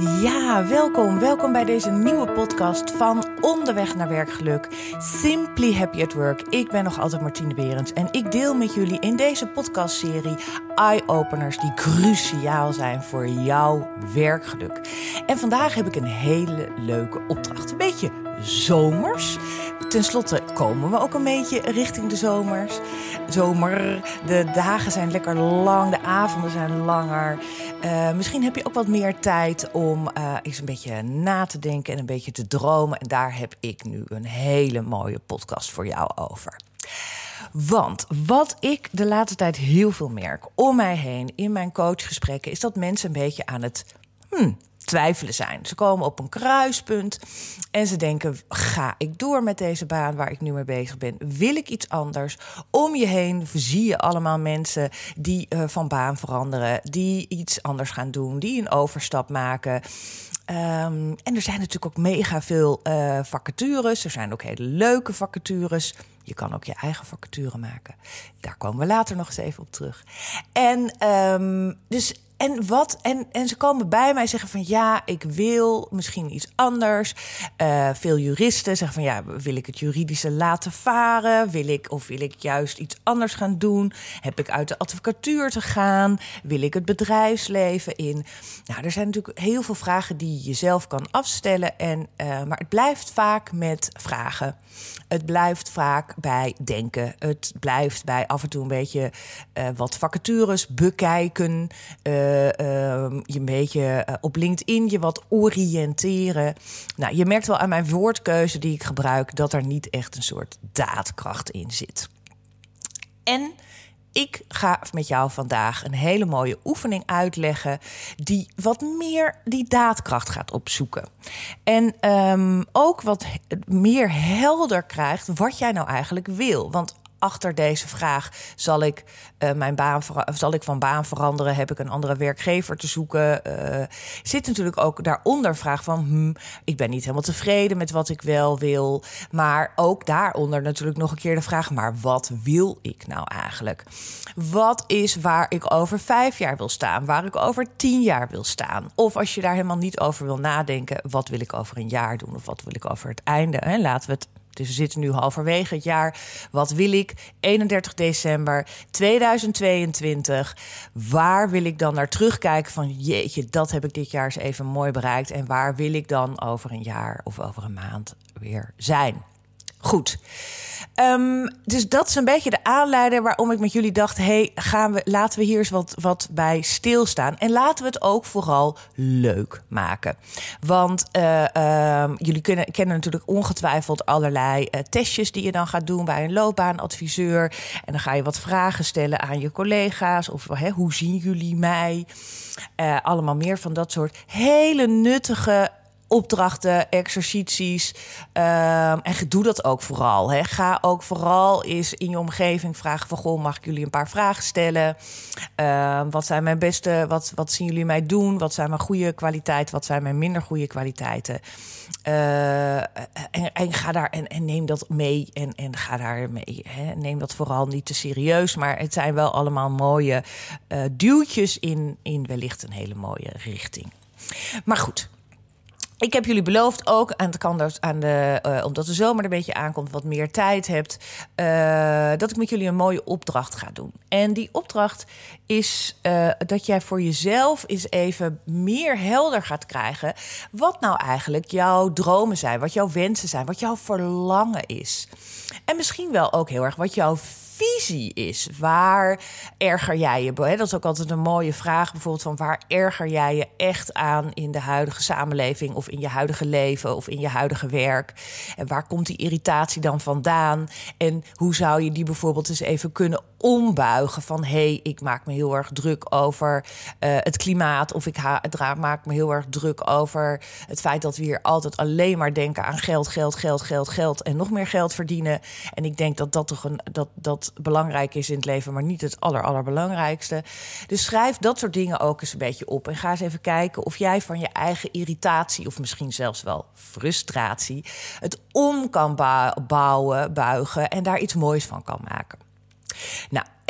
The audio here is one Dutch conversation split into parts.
Ja, welkom. Welkom bij deze nieuwe podcast van Onderweg naar Werkgeluk. Simply Happy at Work. Ik ben nog altijd Martine Berends en ik deel met jullie in deze podcastserie eye-openers die cruciaal zijn voor jouw werkgeluk. En vandaag heb ik een hele leuke opdracht. Een beetje zomers. Ten slotte komen we ook een beetje richting de zomers. Zomer. De dagen zijn lekker lang, de avonden zijn langer. Uh, misschien heb je ook wat meer tijd om uh, eens een beetje na te denken en een beetje te dromen. En daar heb ik nu een hele mooie podcast voor jou over. Want wat ik de laatste tijd heel veel merk om mij heen in mijn coachgesprekken, is dat mensen een beetje aan het hmm, twijfelen zijn. Ze komen op een kruispunt en ze denken: ga ik door met deze baan waar ik nu mee bezig ben? Wil ik iets anders? Om je heen zie je allemaal mensen die uh, van baan veranderen, die iets anders gaan doen, die een overstap maken. Um, en er zijn natuurlijk ook mega veel uh, vacatures. Er zijn ook hele leuke vacatures. Je kan ook je eigen vacature maken. Daar komen we later nog eens even op terug. En um, dus en, wat, en, en ze komen bij mij zeggen van ja, ik wil misschien iets anders. Uh, veel juristen zeggen van ja, wil ik het juridische laten varen? Wil ik, of wil ik juist iets anders gaan doen? Heb ik uit de advocatuur te gaan? Wil ik het bedrijfsleven in? Nou, er zijn natuurlijk heel veel vragen die je jezelf kan afstellen. En, uh, maar het blijft vaak met vragen. Het blijft vaak bij denken. Het blijft bij af en toe een beetje uh, wat vacatures bekijken. Je een beetje uh, op LinkedIn je wat oriënteren. Nou, je merkt wel aan mijn woordkeuze die ik gebruik dat er niet echt een soort daadkracht in zit. En ik ga met jou vandaag een hele mooie oefening uitleggen die wat meer die daadkracht gaat opzoeken. En um, ook wat meer helder krijgt wat jij nou eigenlijk wil. Want achter deze vraag: zal ik, uh, mijn baan zal ik van baan veranderen? Heb ik een andere werkgever te zoeken? Uh, zit natuurlijk ook daaronder vraag van: hm, ik ben niet helemaal tevreden met wat ik wel wil. Maar ook daaronder natuurlijk nog een keer de vraag: maar wat wil ik nou eigenlijk? Wat is waar ik over vijf jaar wil staan? Waar ik over tien jaar wil staan? Of als je daar helemaal niet over wil nadenken: wat wil ik over een jaar doen? Of wat wil ik over het einde? Hè? Laten we het dus we zitten nu halverwege het jaar. Wat wil ik? 31 december 2022. Waar wil ik dan naar terugkijken van jeetje, dat heb ik dit jaar eens even mooi bereikt. En waar wil ik dan over een jaar of over een maand weer zijn? Goed. Um, dus dat is een beetje de aanleiding waarom ik met jullie dacht: hey, we, laten we hier eens wat, wat bij stilstaan. En laten we het ook vooral leuk maken. Want uh, um, jullie kunnen, kennen natuurlijk ongetwijfeld allerlei uh, testjes die je dan gaat doen bij een loopbaanadviseur. En dan ga je wat vragen stellen aan je collega's. Of hoe zien jullie mij? Uh, allemaal meer van dat soort hele nuttige opdrachten, exercities. Uh, en doe dat ook vooral. Hè. Ga ook vooral eens in je omgeving vragen van... goh, mag ik jullie een paar vragen stellen? Uh, wat zijn mijn beste, wat, wat zien jullie mij doen? Wat zijn mijn goede kwaliteiten? Wat zijn mijn minder goede kwaliteiten? Uh, en, en, ga daar en, en, neem dat mee en, en ga daar mee. Hè. Neem dat vooral niet te serieus, maar het zijn wel allemaal mooie uh, duwtjes in, in wellicht een hele mooie richting. Maar goed, ik heb jullie beloofd ook, en het kan dus aan de, uh, omdat de zomer er een beetje aankomt, wat meer tijd hebt, uh, dat ik met jullie een mooie opdracht ga doen. En die opdracht is uh, dat jij voor jezelf eens even meer helder gaat krijgen wat nou eigenlijk jouw dromen zijn, wat jouw wensen zijn, wat jouw verlangen is. En misschien wel ook heel erg wat jouw visie is. Waar erger jij je? Dat is ook altijd een mooie vraag, bijvoorbeeld van waar erger jij je echt aan in de huidige samenleving of in je huidige leven of in je huidige werk? En waar komt die irritatie dan vandaan? En hoe zou je die bijvoorbeeld eens even kunnen ombuigen van hé, hey, ik maak me heel erg druk over uh, het klimaat of ik maak me heel erg druk over het feit dat we hier altijd alleen maar denken aan geld, geld, geld, geld, geld en nog meer geld verdienen. En ik denk dat dat toch een dat dat belangrijk is in het leven, maar niet het aller allerbelangrijkste. Dus schrijf dat soort dingen ook eens een beetje op en ga eens even kijken of jij van je eigen irritatie of misschien zelfs wel frustratie het om kan bouwen, buigen en daar iets moois van kan maken.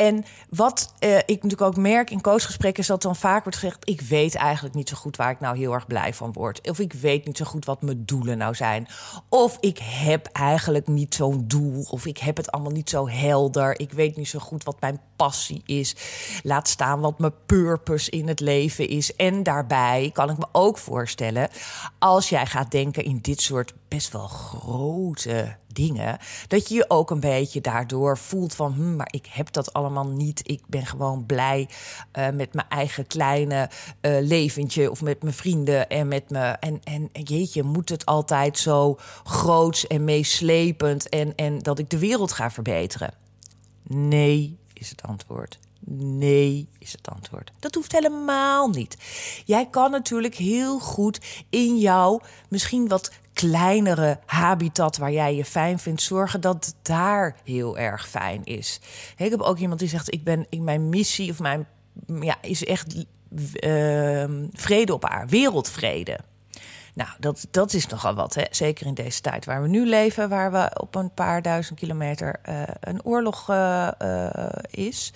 En wat uh, ik natuurlijk ook merk in coachgesprekken... is dat dan vaak wordt gezegd... ik weet eigenlijk niet zo goed waar ik nou heel erg blij van word. Of ik weet niet zo goed wat mijn doelen nou zijn. Of ik heb eigenlijk niet zo'n doel. Of ik heb het allemaal niet zo helder. Ik weet niet zo goed wat mijn passie is. Laat staan wat mijn purpose in het leven is. En daarbij kan ik me ook voorstellen... als jij gaat denken in dit soort best wel grote dingen. Dat je je ook een beetje daardoor voelt van, hm, maar ik heb dat allemaal niet. Ik ben gewoon blij uh, met mijn eigen kleine uh, leventje of met mijn vrienden en met me. En, en, en jeetje, moet het altijd zo groots en meeslepend en, en dat ik de wereld ga verbeteren? Nee, is het antwoord. Nee, is het antwoord. Dat hoeft helemaal niet. Jij kan natuurlijk heel goed in jouw misschien wat kleinere habitat waar jij je fijn vindt, zorgen dat het daar heel erg fijn is. Ik heb ook iemand die zegt: ik ben in mijn missie of mijn ja, is echt uh, vrede op aarde, wereldvrede. Nou, dat, dat is nogal wat, hè? zeker in deze tijd waar we nu leven, waar we op een paar duizend kilometer uh, een oorlog uh, uh, is.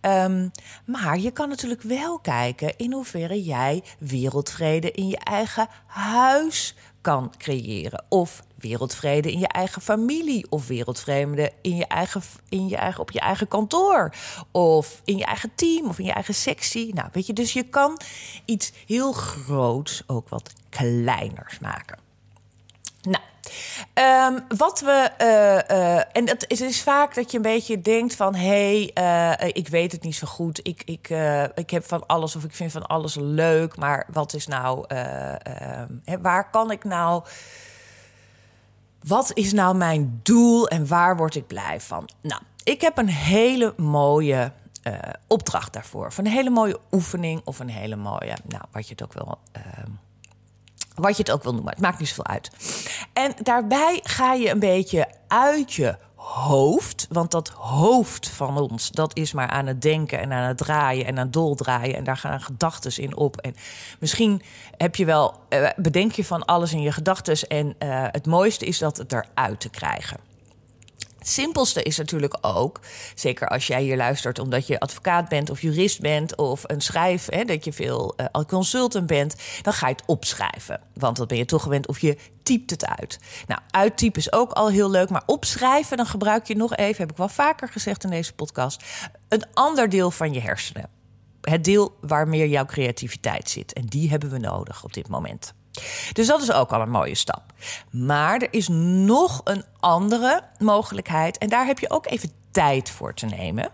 Um, maar je kan natuurlijk wel kijken in hoeverre jij wereldvrede in je eigen huis kan creëren. Of wereldvrede in je eigen familie. Of wereldvrede in je eigen, in je eigen, op je eigen kantoor. Of in je eigen team. Of in je eigen sectie. Nou, weet je, dus je kan iets heel groots ook wat kleiners maken. Um, wat we. Uh, uh, en het is, vaak dat je een beetje denkt van: hé, hey, uh, ik weet het niet zo goed. Ik, ik, ik heb van alles of ik vind van alles leuk. Maar wat is nou. Ehm, waar kan ik nou. Wat is nou mijn doel en waar word ik blij van? Nou, ik heb een hele mooie opdracht daarvoor. Van een hele mooie oefening of een hele mooie. Nou, wat je het ook wel ehm, wat je het ook wil noemen. Het maakt niet zoveel uit. En daarbij ga je een beetje uit je hoofd. Want dat hoofd van ons, dat is maar aan het denken en aan het draaien en aan het doldraaien. En daar gaan gedachten in op. En misschien heb je wel, uh, bedenk je van alles in je gedachten. En uh, het mooiste is dat het eruit te krijgen. Het simpelste is natuurlijk ook, zeker als jij hier luistert omdat je advocaat bent of jurist bent of een schrijf, hè, dat je veel uh, consultant bent, dan ga je het opschrijven. Want dat ben je toch gewend of je typt het uit. Nou, uittypen is ook al heel leuk, maar opschrijven, dan gebruik je nog even, heb ik wel vaker gezegd in deze podcast, een ander deel van je hersenen. Het deel waar meer jouw creativiteit zit. En die hebben we nodig op dit moment. Dus dat is ook al een mooie stap. Maar er is nog een andere mogelijkheid. En daar heb je ook even tijd voor te nemen.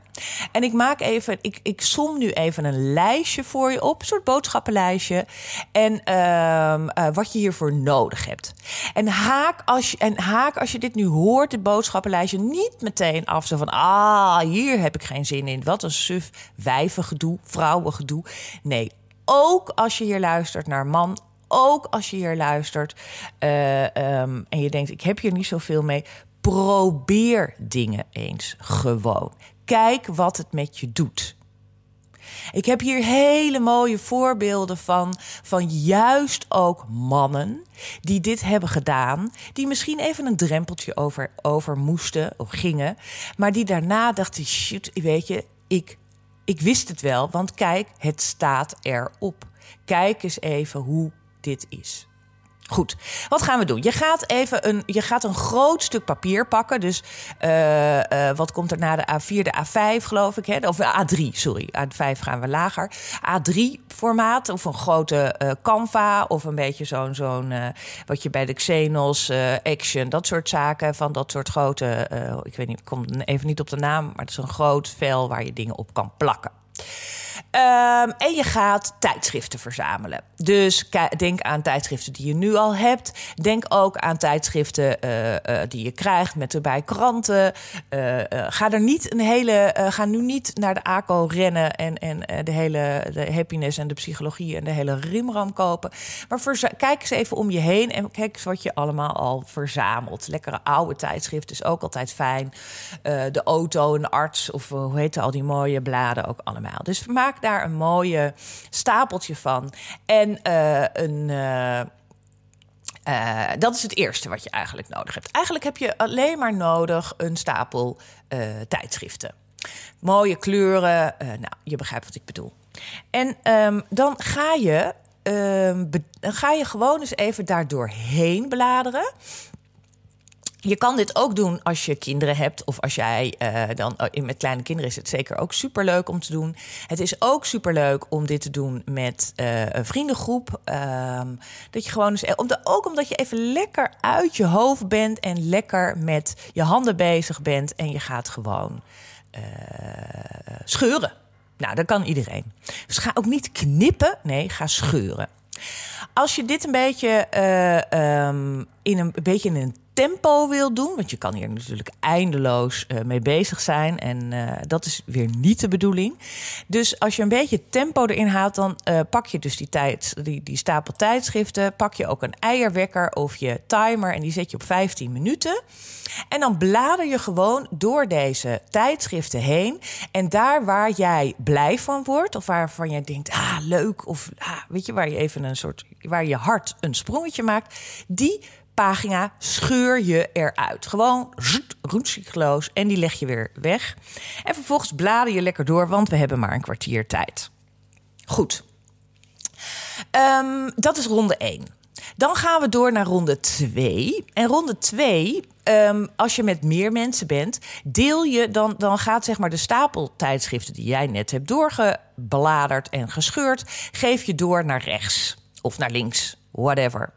En ik maak even, ik, ik som nu even een lijstje voor je op, een soort boodschappenlijstje. En uh, uh, wat je hiervoor nodig hebt. En haak, als je, en haak als je dit nu hoort, het boodschappenlijstje, niet meteen af. Zo van, ah, hier heb ik geen zin in. Wat een suf wijvengedoe, vrouwengedoe. Nee, ook als je hier luistert naar man ook als je hier luistert uh, um, en je denkt: ik heb hier niet zoveel mee. Probeer dingen eens gewoon. Kijk wat het met je doet. Ik heb hier hele mooie voorbeelden van, van juist ook mannen die dit hebben gedaan, die misschien even een drempeltje over, over moesten of gingen, maar die daarna dachten: shit, weet je, ik, ik wist het wel, want kijk, het staat erop. Kijk eens even hoe dit is. Goed, wat gaan we doen? Je gaat even een, je gaat een groot stuk papier pakken. Dus uh, uh, wat komt er na de A4? De A5, geloof ik. Hè? Of A3, sorry. A5 gaan we lager. A3-formaat of een grote uh, Canva. Of een beetje zo'n, zo'n wat je bij de Xenos, Action, dat soort zaken. Van dat soort grote, ik weet niet, ik kom even niet op de naam. Maar het is een groot vel waar je dingen op kan plakken. Um, en je gaat tijdschriften verzamelen. Dus denk aan tijdschriften die je nu al hebt. Denk ook aan tijdschriften uh, uh, die je krijgt met erbij kranten. Uh, ga er niet een hele. ga nu niet naar de ACO rennen en, en de hele de happiness en de psychologie en de hele rimram kopen. Maar kijk eens even om je heen en kijk eens wat je allemaal al verzamelt. Lekkere oude tijdschriften is ook altijd fijn. de auto, een arts of hoe heet al die mooie bladen ook allemaal. Dus maak daar een mooie stapeltje van. En uh, een. Uh, uh, dat is het eerste wat je eigenlijk nodig hebt. Eigenlijk heb je alleen maar nodig een stapel tijdschriften. Mooie kleuren. Nou, je begrijpt wat ik bedoel. En um, dan ga je, um, ga je gewoon eens even daardoorheen bladeren. Je kan dit ook doen als je kinderen hebt of als jij uh, dan uh, met kleine kinderen is het zeker ook superleuk om te doen. Het is ook superleuk om dit te doen met uh, een vriendengroep. Um, dat je gewoon eens, om de, ook omdat je even lekker uit je hoofd bent en lekker met je handen bezig bent en je gaat gewoon scheuren. Nou, dat kan iedereen. Dus ga ook niet knippen, nee, ga scheuren. Als je dit een beetje, um, in een, beetje in een tempo wil doen. Want je kan hier natuurlijk eindeloos uh, mee bezig zijn. En uh, dat is weer niet de bedoeling. Dus als je een beetje tempo erin haalt, dan uh, pak je dus die, tijd, die, die stapel tijdschriften. Pak je ook een eierwekker of je timer en die zet je op 15 minuten. En dan blader je gewoon door deze tijdschriften heen. En daar waar jij blij van wordt, of waarvan jij denkt, ah, leuk, of ah, weet je, waar je even een soort, waar je hart een sprongetje maakt, die pagina scheur je eruit. Gewoon roetsigloos en die leg je weer weg. En vervolgens blader je lekker door, want we hebben maar een kwartier tijd. Goed. Um, dat is ronde 1. Dan gaan we door naar ronde 2. En ronde 2, um, ehm, als je met meer mensen bent, deel je dan, dan gaat zeg maar de stapel tijdschriften die jij net hebt doorgebladerd en gescheurd, geef je door naar rechts of naar links whatever.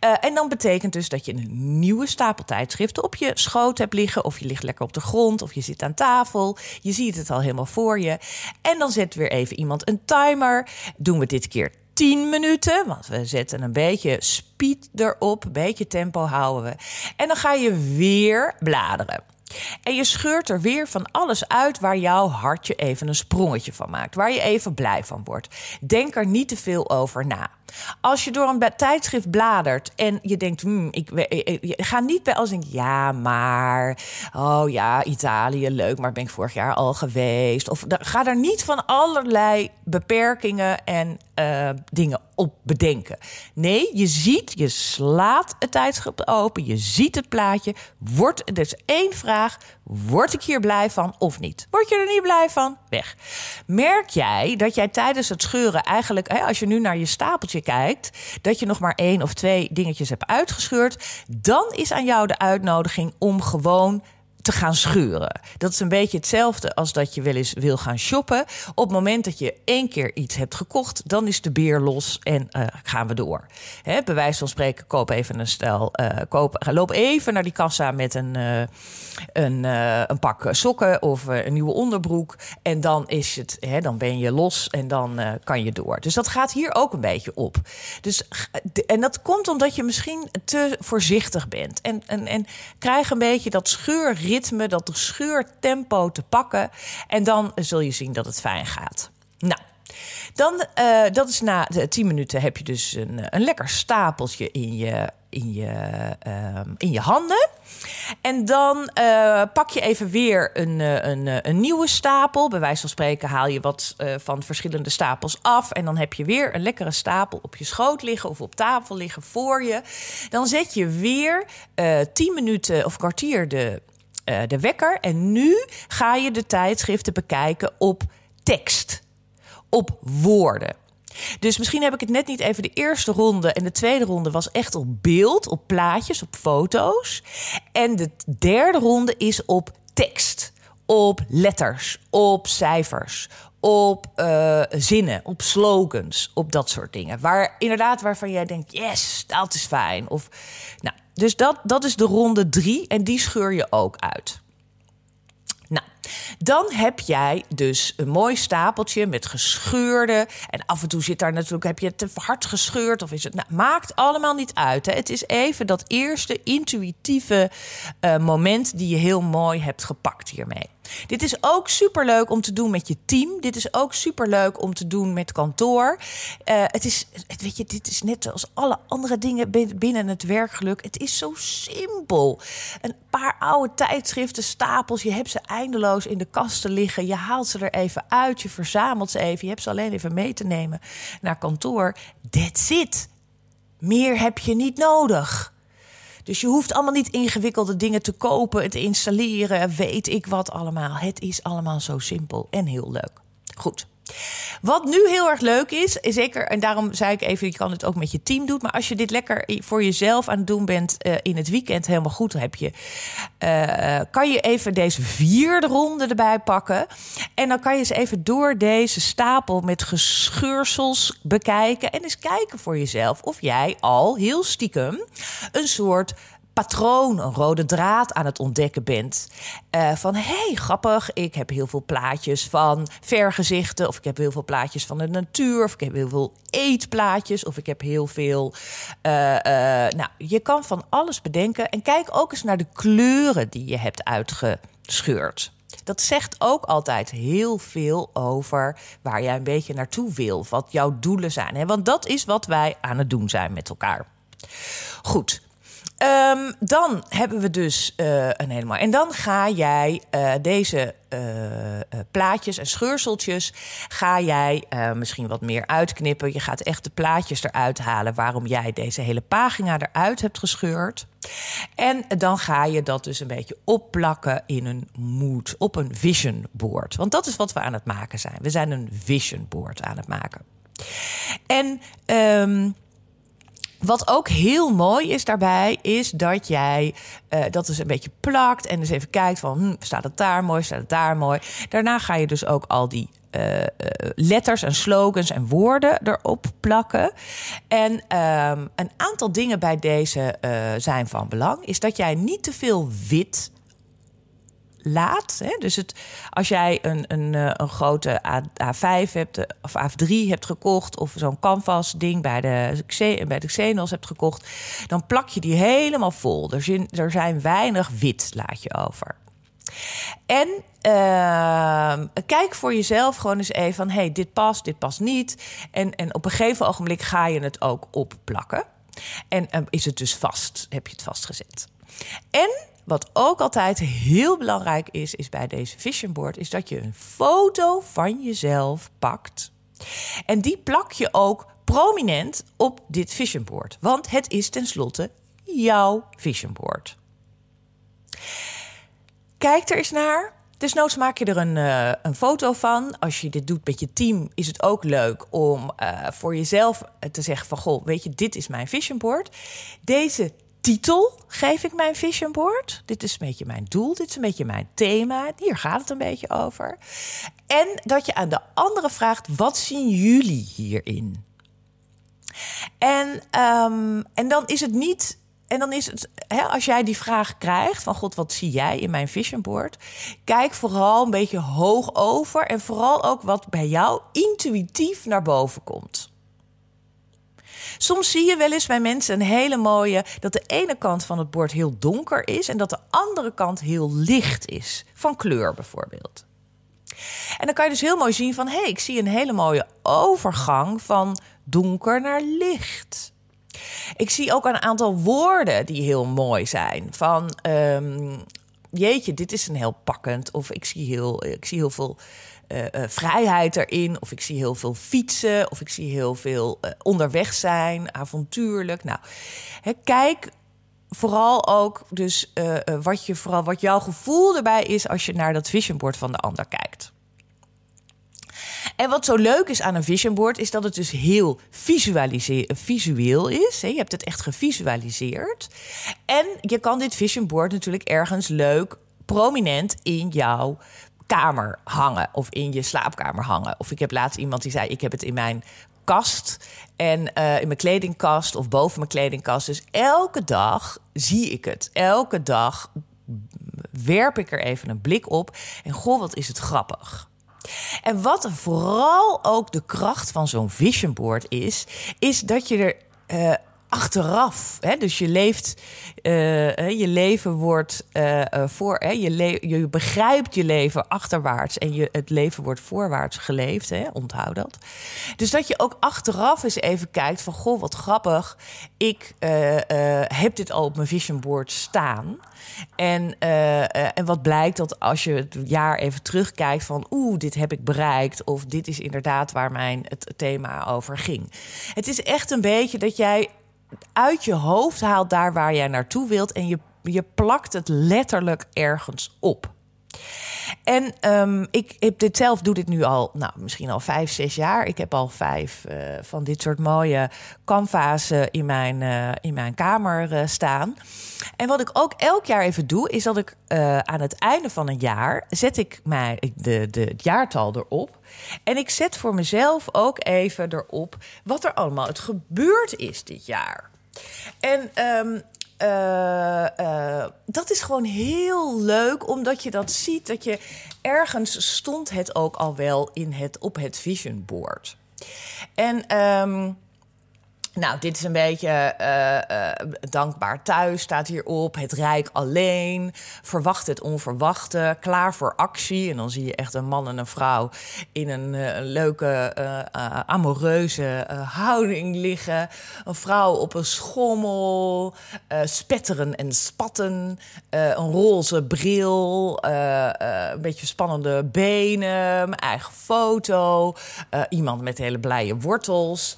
Uh, en dan betekent dus dat je een nieuwe stapel tijdschriften op je schoot hebt liggen. Of je ligt lekker op de grond, of je zit aan tafel. Je ziet het al helemaal voor je. En dan zet weer even iemand een timer. Doen we dit keer 10 minuten, want we zetten een beetje speed erop, een beetje tempo houden we. En dan ga je weer bladeren. En je scheurt er weer van alles uit waar jouw hartje even een sprongetje van maakt. Waar je even blij van wordt. Denk er niet te veel over na. Als je door een tijdschrift bladert en je denkt, hmm, ik, ga niet bij als denk, ja, maar, oh ja, Italië, leuk, maar ben ik vorig jaar al geweest. Of ga er niet van allerlei beperkingen en uh, dingen op bedenken. Nee, je ziet, je slaat het tijdschrift open, je ziet het plaatje. Wordt, is één vraag: word ik hier blij van of niet? Word je er niet blij van? Weg. Merk jij dat jij tijdens het scheuren eigenlijk, als je nu naar je stapeltje kijkt, dat je nog maar één of twee dingetjes hebt uitgescheurd, dan is aan jou de uitnodiging om gewoon te gaan scheuren. Dat is een beetje hetzelfde als dat je wel eens wil gaan shoppen. Op het moment dat je één keer iets hebt gekocht, dan is de beer los en uh, gaan we door. Hè, bij van spreken, koop even een stel. Uh, koop, loop even naar die kassa met een, uh, een, een pak sokken of een nieuwe onderbroek. En dan is het, hè, dan ben je los en dan kan je door. Dus dat gaat hier ook een beetje op. Dus, en dat komt omdat je misschien te voorzichtig bent. En, en, en krijg een beetje dat scheurritme ritme, dat scheurtempo te pakken. En dan zul je zien dat het fijn gaat. Nou, dan, uh, dat is na de 10 minuten heb je dus een, een lekker stapeltje in je, in je, uh, in je handen. En dan uh, pak je even weer een, een, een nieuwe stapel. Bij wijze van spreken haal je wat van verschillende stapels af. En dan heb je weer een lekkere stapel op je schoot liggen of op tafel liggen voor je. Dan zet je weer 10 minuten of kwartier de uh, de wekker. En nu ga je de tijdschriften bekijken op tekst, op woorden. Dus misschien heb ik het net niet even de eerste ronde en de tweede ronde was echt op beeld, op plaatjes, op foto's. En de derde ronde is op tekst, op letters, op cijfers, op uh, zinnen, op slogans, op dat soort dingen. Waar inderdaad waarvan jij denkt, yes, dat is fijn. Of nou, dus dat, dat is de ronde drie en die scheur je ook uit. Nou, dan heb jij dus een mooi stapeltje met gescheurde. En af en toe zit daar natuurlijk, heb je het te hard gescheurd of is het. Nou, maakt allemaal niet uit. Hè. Het is even dat eerste intuïtieve uh, moment die je heel mooi hebt gepakt hiermee. Dit is ook superleuk om te doen met je team. Dit is ook superleuk om te doen met kantoor. Uh, het is, weet je, dit is net als alle andere dingen binnen het werkgeluk. Het is zo simpel. Een paar oude tijdschriften, stapels. Je hebt ze eindeloos in de kasten liggen. Je haalt ze er even uit. Je verzamelt ze even. Je hebt ze alleen even mee te nemen naar kantoor. That's it. Meer heb je niet nodig. Dus je hoeft allemaal niet ingewikkelde dingen te kopen, te installeren, weet ik wat allemaal. Het is allemaal zo simpel en heel leuk. Goed. Wat nu heel erg leuk is, is zeker, en daarom zei ik even, je kan het ook met je team doen. Maar als je dit lekker voor jezelf aan het doen bent uh, in het weekend, helemaal goed heb je. Uh, kan je even deze vierde ronde erbij pakken. En dan kan je eens even door deze stapel met gescheursels bekijken. En eens kijken voor jezelf of jij al heel stiekem een soort patroon, een rode draad aan het ontdekken bent. Uh, van hé, hey, grappig, ik heb heel veel plaatjes van vergezichten. Of ik heb heel veel plaatjes van de natuur. Of ik heb heel veel eetplaatjes. Of ik heb heel veel. Uh, uh, nou, je kan van alles bedenken. En kijk ook eens naar de kleuren die je hebt uitgescheurd. Dat zegt ook altijd heel veel over waar jij een beetje naartoe wil. Wat jouw doelen zijn. Hè? Want dat is wat wij aan het doen zijn met elkaar. Goed. Um, dan hebben we dus uh, een helemaal. En dan ga jij uh, deze uh, plaatjes en scheurseltjes. Ga jij misschien wat meer uitknippen. Je gaat echt de plaatjes eruit halen waarom jij deze hele pagina eruit hebt gescheurd. En dan ga je dat dus een beetje opplakken in een mood, op een vision board. Want dat is wat we aan het maken zijn. We zijn een vision board aan het maken. En. Um, wat ook heel mooi is daarbij, is dat jij uh, dat dus een beetje plakt en dus even kijkt van, hm, staat het daar mooi, staat het daar mooi. Daarna ga je dus ook al die uh, letters en slogans en woorden erop plakken. En um, een aantal dingen bij deze zijn van belang, is dat jij niet te veel wit laat. Hè? Dus het, als jij een, een, eh, een grote A, 5 hebt, eh, of A3 hebt gekocht, of zo'n canvas ding bij de, bij de Xenos hebt gekocht, dan plak je die helemaal vol. Er zijn, er zijn weinig wit, laat je over. En uh, kijk voor jezelf gewoon eens even van... hey, dit past, dit past niet. En, en op een gegeven ogenblik ga je het ook opplakken. En is het dus vast, heb je het vastgezet. En wat ook altijd heel belangrijk is, is bij deze vision board, is dat je een foto van jezelf pakt. En die plak je ook prominent op dit vision board. Want het is tenslotte jouw vision board. Kijk er eens naar. Desnoods maak je er een, uh, een foto van. Als je dit doet met je team, is het ook leuk om uh, voor jezelf te zeggen van... goh, weet je, dit is mijn vision board. Deze titel geef ik mijn vision board. Dit is een beetje mijn doel, dit is een beetje mijn thema. Hier gaat het een beetje over. En dat je aan de anderen vraagt: wat zien jullie hierin? En, um, en dan is het niet. En dan is het, hè, als jij die vraag krijgt van God, wat zie jij in mijn vision board? Kijk vooral een beetje hoog over en vooral ook wat bij jou intuïtief naar boven komt. Soms zie je wel eens bij mensen een hele mooie dat de ene kant van het bord heel donker is en dat de andere kant heel licht is, van kleur bijvoorbeeld. En dan kan je dus heel mooi zien van hé, hey, ik zie een hele mooie overgang van donker naar licht. Ik zie ook een aantal woorden die heel mooi zijn. Van um, jeetje, dit is een heel pakkend. Of ik zie heel, ik zie heel veel uh, uh, vrijheid erin. Of ik zie heel veel fietsen. Of ik zie heel veel uh, onderweg zijn, avontuurlijk. Nou, hè, kijk vooral ook dus wat, je, vooral wat jouw gevoel erbij is als je naar dat visionboard van de ander kijkt. En wat zo leuk is aan een vision board, is dat het dus heel visueel is. Je hebt het echt gevisualiseerd. En je kan dit vision board natuurlijk ergens leuk, prominent in jouw kamer hangen of in je slaapkamer hangen. Of ik heb laatst iemand die zei: Ik heb het in mijn kast en uh, in mijn kledingkast of boven mijn kledingkast. Dus elke dag zie ik het. Elke dag werp ik er even een blik op. En goh, wat is het grappig. En wat vooral ook de kracht van zo'n vision board is, is dat je er uh, achteraf. Hè? Dus je leeft, uh, je leven wordt uh, voor, hè? Je, je begrijpt je leven achterwaarts en je, het leven wordt voorwaarts geleefd. Hè? Onthoud dat. Dus dat je ook achteraf eens even kijkt van, goh, wat grappig. Ik heb dit al op mijn vision board staan. En, en wat blijkt dat als je het jaar even terugkijkt van, oeh, dit heb ik bereikt. Of dit is inderdaad waar mijn het thema over ging. Het is echt een beetje dat jij uit je hoofd haalt daar waar jij naartoe wilt en je, je plakt het letterlijk ergens op. En um, ik heb dit zelf, doe dit nu al, nou, misschien al vijf, zes jaar. Ik heb al vijf uh, van dit soort mooie canva's in, mijn, uh, in mijn kamer uh, staan. En wat ik ook elk jaar even doe, is dat ik aan het einde van een jaar zet ik mij de, de, het jaartal erop. En ik zet voor mezelf ook even erop wat er allemaal het gebeurd is dit jaar. En um, uh, dat is gewoon heel leuk, omdat je dat ziet. Dat je ergens stond het ook al wel in het, op het vision board. En um, nou, dit is een beetje uh, uh, dankbaar thuis, staat hierop. Het Rijk alleen. Verwacht het onverwachte. Klaar voor actie. En dan zie je echt een man en een vrouw in een uh, leuke, amoreuze houding liggen. Een vrouw op een schommel. spetteren en spatten. een roze bril. een beetje spannende benen. Eigen foto. iemand met hele blije wortels.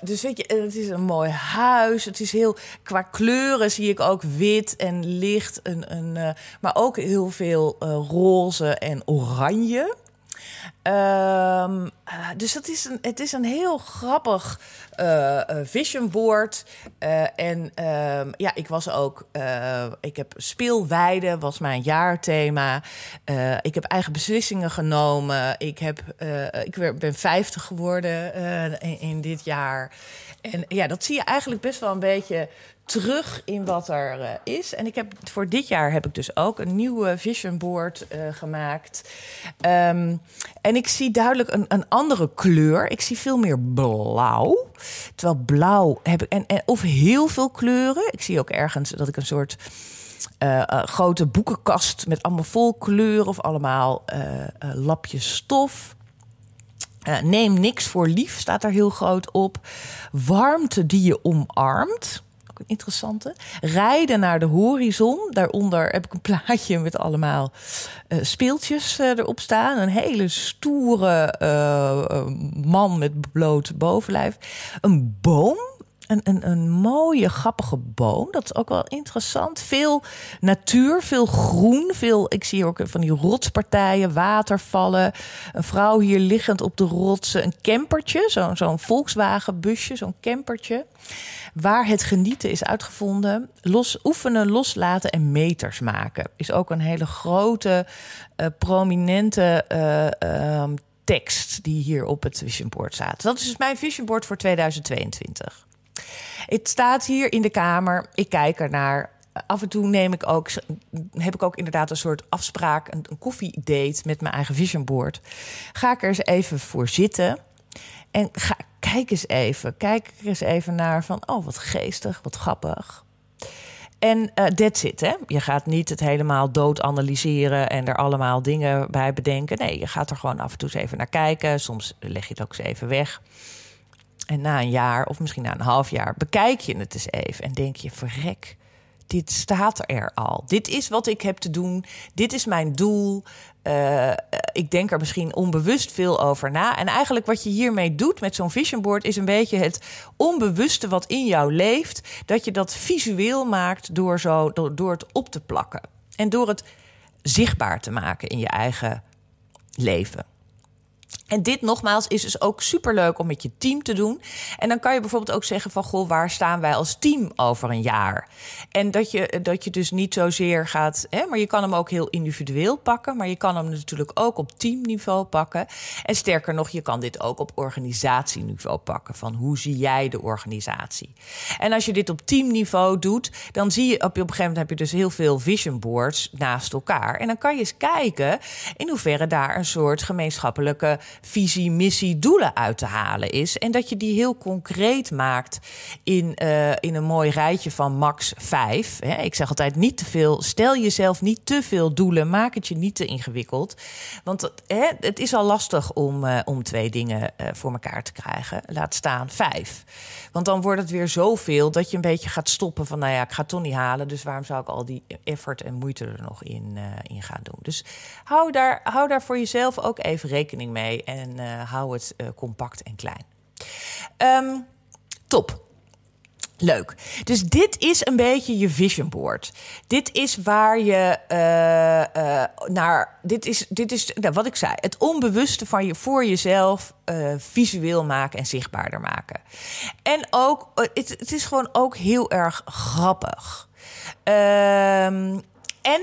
dus weet het is een mooi huis. Het is heel, qua kleuren zie ik ook wit en licht. Een, een, uh, maar ook heel veel uh, roze en oranje. Um, dus het is, een, het is een heel grappig uh, vision board. Uh, en um, ja, ik was ook. ik heb speelweide, was mijn jaarthema. ik heb eigen beslissingen genomen. Ik, heb, ik ben 50 geworden in, in, dit jaar. En ja, dat zie je eigenlijk best wel een beetje terug in wat er uh, is. En ik heb voor dit jaar heb ik dus ook een nieuwe vision board uh, gemaakt. Um, en ik zie duidelijk een, een andere kleur. Ik zie veel meer blauw. Terwijl blauw heb ik en, en of heel veel kleuren. Ik zie ook ergens dat ik een soort uh, grote boekenkast met allemaal vol kleuren of allemaal lapjes stof. Neem niks voor lief, staat er heel groot op. Warmte die je omarmt. Interessante. Rijden naar de horizon. Daaronder heb ik een plaatje met allemaal uh, speeltjes uh, erop staan. Een hele stoere man met bloot bovenlijf. Een boom een, een, een mooie, grappige boom. Dat is ook wel interessant. Veel natuur, veel groen. Veel, ik zie ook van die rotspartijen, watervallen. Een vrouw hier liggend op de rotsen. Een campertje, zo'n zo'n Volkswagen-busje, zo'n campertje. Waar het genieten is uitgevonden. Los, oefenen, loslaten en meters maken. Is ook een hele grote, uh, prominente uh, um, tekst die hier op het vision board staat. Dat is dus mijn vision board voor 2022. Het staat hier in de kamer. Ik kijk ernaar. Af en toe neem ik ook, heb ik ook inderdaad een soort afspraak, een, een koffiedate met mijn eigen vision board. Ga ik er eens even voor zitten. En ga, kijk eens even. Kijk er eens even naar van, oh wat geestig, wat grappig. En uh, that's it, hè. Je gaat niet het helemaal dood analyseren en er allemaal dingen bij bedenken. Nee, je gaat er gewoon af en toe eens even naar kijken. Soms leg je het ook eens even weg. En na een jaar of misschien na een half jaar bekijk je het eens even en denk je: verrek, dit staat er al. Dit is wat ik heb te doen. Dit is mijn doel. Uh, ik denk er misschien onbewust veel over na. En eigenlijk wat je hiermee doet met zo'n vision board is een beetje het onbewuste wat in jou leeft. Dat je dat visueel maakt door, zo, door het op te plakken. En door het zichtbaar te maken in je eigen leven. En dit nogmaals is dus ook superleuk om met je team te doen. En dan kan je bijvoorbeeld ook zeggen van... goh, waar staan wij als team over een jaar? En dat je, dat je dus niet zozeer gaat... Hè, maar je kan hem ook heel individueel pakken... maar je kan hem natuurlijk ook op teamniveau pakken. En sterker nog, je kan dit ook op organisatieniveau pakken. Van hoe zie jij de organisatie? En als je dit op teamniveau doet... dan zie je op, op een gegeven moment heb je dus heel veel vision boards naast elkaar. En dan kan je eens kijken in hoeverre daar een soort gemeenschappelijke visie, missie, doelen uit te halen is. En dat je die heel concreet maakt in, uh, in een mooi rijtje van max vijf. Hè. Ik zeg altijd niet te veel. Stel jezelf niet te veel doelen. Maak het je niet te ingewikkeld. Want hè, het is al lastig om, uh, om twee dingen uh, voor elkaar te krijgen. Laat staan vijf. Want dan wordt het weer zoveel dat je een beetje gaat stoppen van, nou ja, ik ga het toch niet halen. Dus waarom zou ik al die effort en moeite er nog in, in gaan doen? Dus hou daar, hou daar voor jezelf ook even rekening mee en uh, hou het uh, compact en klein. Um, top. Leuk. Dus dit is een beetje je vision board. Dit is waar je uh, naar. Dit is, dit is nou, wat ik zei: het onbewuste van je voor jezelf uh, visueel maken en zichtbaarder maken. En ook, het, het is gewoon ook heel erg grappig. Ehm, en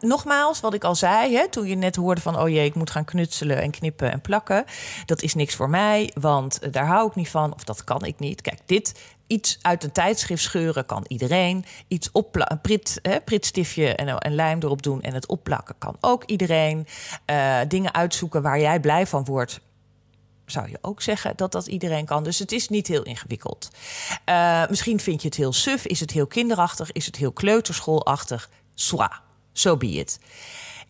nogmaals, wat ik al zei, hè, toen je net hoorde van: oh jee, ik moet gaan knutselen en knippen en plakken. Dat is niks voor mij, want daar hou ik niet van, of dat kan ik niet. Kijk, dit iets uit een tijdschrift scheuren kan iedereen. Iets opplakken, prit, hè, pritstiftje en, en lijm erop doen en het opplakken kan ook iedereen. Uh, dingen uitzoeken waar jij blij van wordt. Zou je ook zeggen dat dat iedereen kan. Dus het is niet heel ingewikkeld. Uh, misschien vind je het heel suf, is het heel kinderachtig, is het heel kleuterschoolachtig. Swa, so be it.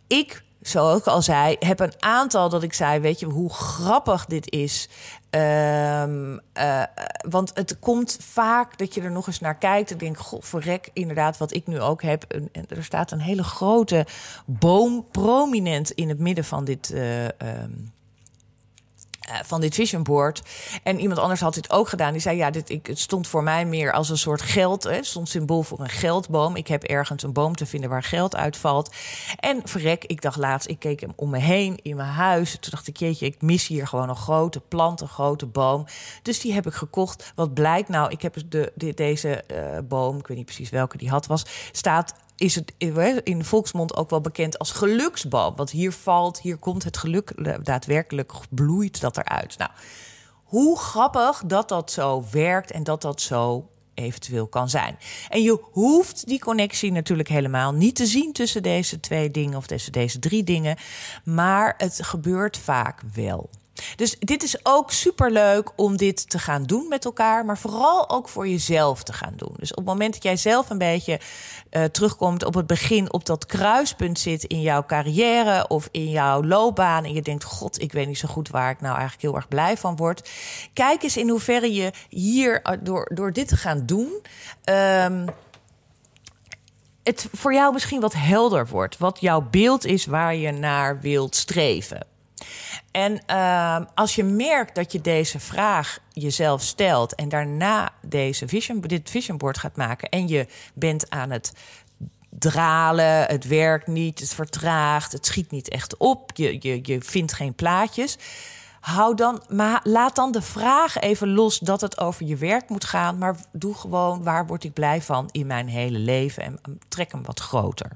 Ik zoals ik al zei, heb een aantal dat ik zei: Weet je hoe grappig dit is? Um, uh, want het komt vaak dat je er nog eens naar kijkt en denkt: Goh, verrek, inderdaad, wat ik nu ook heb. En, er staat een hele grote boom prominent in het midden van dit. Um, uh, van dit vision board. En iemand anders had dit ook gedaan. Die zei: Ja, dit, ik, het stond voor mij meer als een soort geld. Hè, stond symbool voor een geldboom. Ik heb ergens een boom te vinden waar geld uitvalt. En verrek, ik dacht laatst, ik keek hem om me heen in mijn huis. Toen dacht ik: Jeetje, ik mis hier gewoon een grote plant, een grote boom. Dus die heb ik gekocht. Wat blijkt nou? Ik heb de, de, deze uh, boom, ik weet niet precies welke die had was, staat is het in volksmond ook wel bekend als geluksboom. Want hier valt, hier komt het geluk daadwerkelijk bloeit dat eruit. Nou, hoe grappig dat dat zo werkt en dat dat zo eventueel kan zijn. En je hoeft die connectie natuurlijk helemaal niet te zien tussen deze twee dingen of tussen deze drie dingen, maar het gebeurt vaak wel. Dus dit is ook super leuk om dit te gaan doen met elkaar, maar vooral ook voor jezelf te gaan doen. Dus op het moment dat jij zelf een beetje uh, terugkomt op het begin, op dat kruispunt zit in jouw carrière of in jouw loopbaan en je denkt: God, ik weet niet zo goed waar ik nou eigenlijk heel erg blij van word. Kijk eens in hoeverre je hier eh, door, door dit te gaan doen. Um, het voor jou misschien wat helder wordt. Wat jouw beeld is waar je naar wilt streven. En uh, als je merkt dat je deze vraag jezelf stelt en daarna deze vision, dit vision board gaat maken en je bent aan het dralen, het werkt niet, het vertraagt, het schiet niet echt op, je, je, je vindt geen plaatjes. Hou dan, maar laat dan de vraag even los dat het over je werk moet gaan, maar doe gewoon waar word ik blij van in mijn hele leven en trek hem wat groter.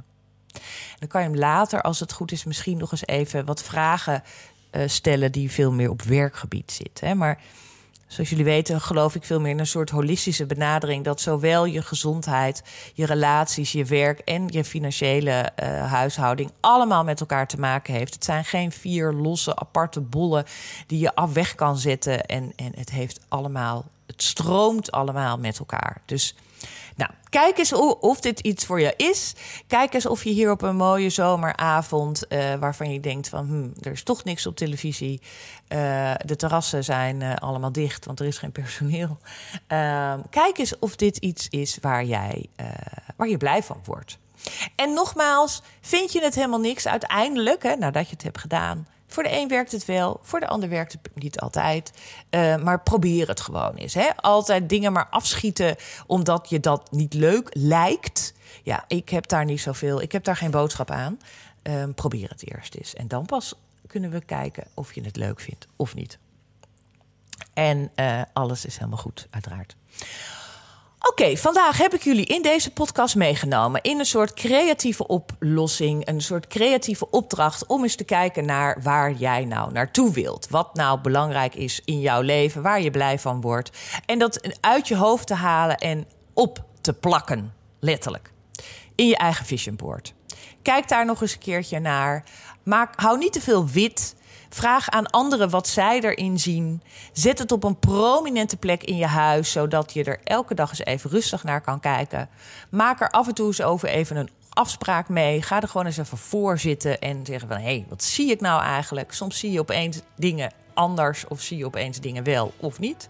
Dan kan je hem later, als het goed is, misschien nog eens even wat vragen uh, stellen die veel meer op werkgebied zit. Hè? Maar zoals jullie weten, geloof ik veel meer in een soort holistische benadering. Dat zowel je gezondheid, je relaties, je werk en je financiële uh, huishouding allemaal met elkaar te maken heeft. Het zijn geen vier losse, aparte bollen die je af weg kan zetten. En, en het heeft allemaal, het stroomt allemaal met elkaar. Dus nou, kijk eens of dit iets voor je is. Kijk eens of je hier op een mooie zomeravond, uh, waarvan je denkt van, hm, er is toch niks op televisie. Uh, de terrassen zijn uh, allemaal dicht, want er is geen personeel. Ehm, kijk eens of dit iets is waar jij, waar je blij van wordt. En nogmaals, vind je het helemaal niks uiteindelijk, hè, nadat je het hebt gedaan, voor de een werkt het wel, voor de ander werkt het niet altijd. Uh, maar probeer het gewoon eens. Hè? Altijd dingen maar afschieten omdat je dat niet leuk lijkt. Ja, ik heb daar niet zoveel, ik heb daar geen boodschap aan. Uh, probeer het eerst eens. En dan pas kunnen we kijken of je het leuk vindt of niet. En uh, alles is helemaal goed, uiteraard. Oké, vandaag heb ik jullie in deze podcast meegenomen in een soort creatieve oplossing, een soort creatieve opdracht om eens te kijken naar waar jij nou naartoe wilt. Wat nou belangrijk is in jouw leven, waar je blij van wordt. En dat uit je hoofd te halen en op te plakken, letterlijk, in je eigen vision board. Kijk daar nog eens een keertje naar. Maak, hou niet te veel wit. Vraag aan anderen wat zij erin zien. Zet het op een prominente plek in je huis, zodat je er elke dag eens even rustig naar kan kijken. Maak er af en toe eens over even een afspraak mee. Ga er gewoon eens even voor zitten en zeggen van... hé, hey, wat zie ik nou eigenlijk? Soms zie je opeens dingen anders of zie je opeens dingen wel of niet.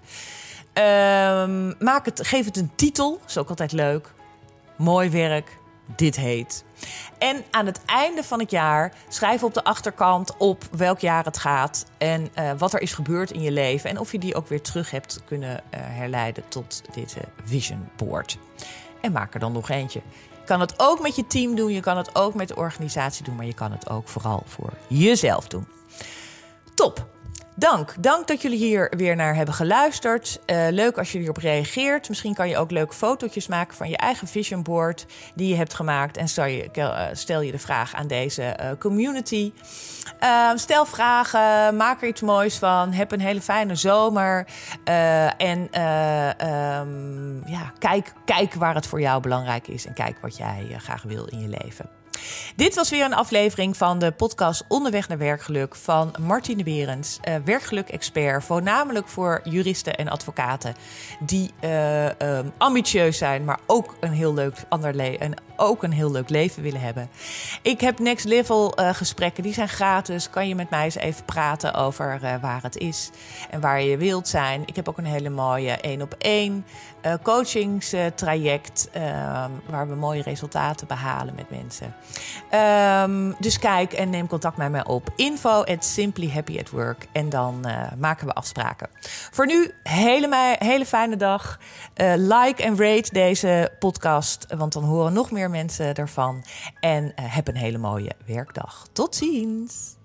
Um, maak het, geef het een titel, is ook altijd leuk. Mooi werk, dit heet. En aan het einde van het jaar schrijf op de achterkant op welk jaar het gaat en uh, wat er is gebeurd in je leven en of je die ook weer terug hebt kunnen uh, herleiden tot dit vision board. En maak er dan nog eentje. Je kan het ook met je team doen, je kan het ook met de organisatie doen, maar je kan het ook vooral voor jezelf doen. Top. Dank. Dank dat jullie hier weer naar hebben geluisterd. Uh, leuk als je hierop reageert. Misschien kan je ook leuke fotootjes maken van je eigen vision board die je hebt gemaakt. En stel je, uh, stel je de vraag aan deze uh, community. stel vragen, maak er iets moois van. Heb een hele fijne zomer. en um, ja, kijk, kijk waar het voor jou belangrijk is. En kijk wat jij graag wil in je leven. Dit was weer een aflevering van de podcast Onderweg naar Werkgeluk van Martine Berends, uh, werkgeluk-expert, voornamelijk voor juristen en advocaten die uh, um, ambitieus zijn, maar ook een heel leuk ander leven ook een heel leuk leven willen hebben. Ik heb next level gesprekken, die zijn gratis. Kan je met mij eens even praten over waar het is en waar je wilt zijn. Ik heb ook een hele mooie één op één coachingstraject waar we mooie resultaten behalen met mensen. Um, dus kijk en neem contact met mij op. Info at Simply Happy at Work. En dan maken we afspraken. Voor nu, hele, hele fijne dag. like en rate deze podcast, want dan horen nog meer mensen ervan. En heb een hele mooie werkdag. Tot ziens!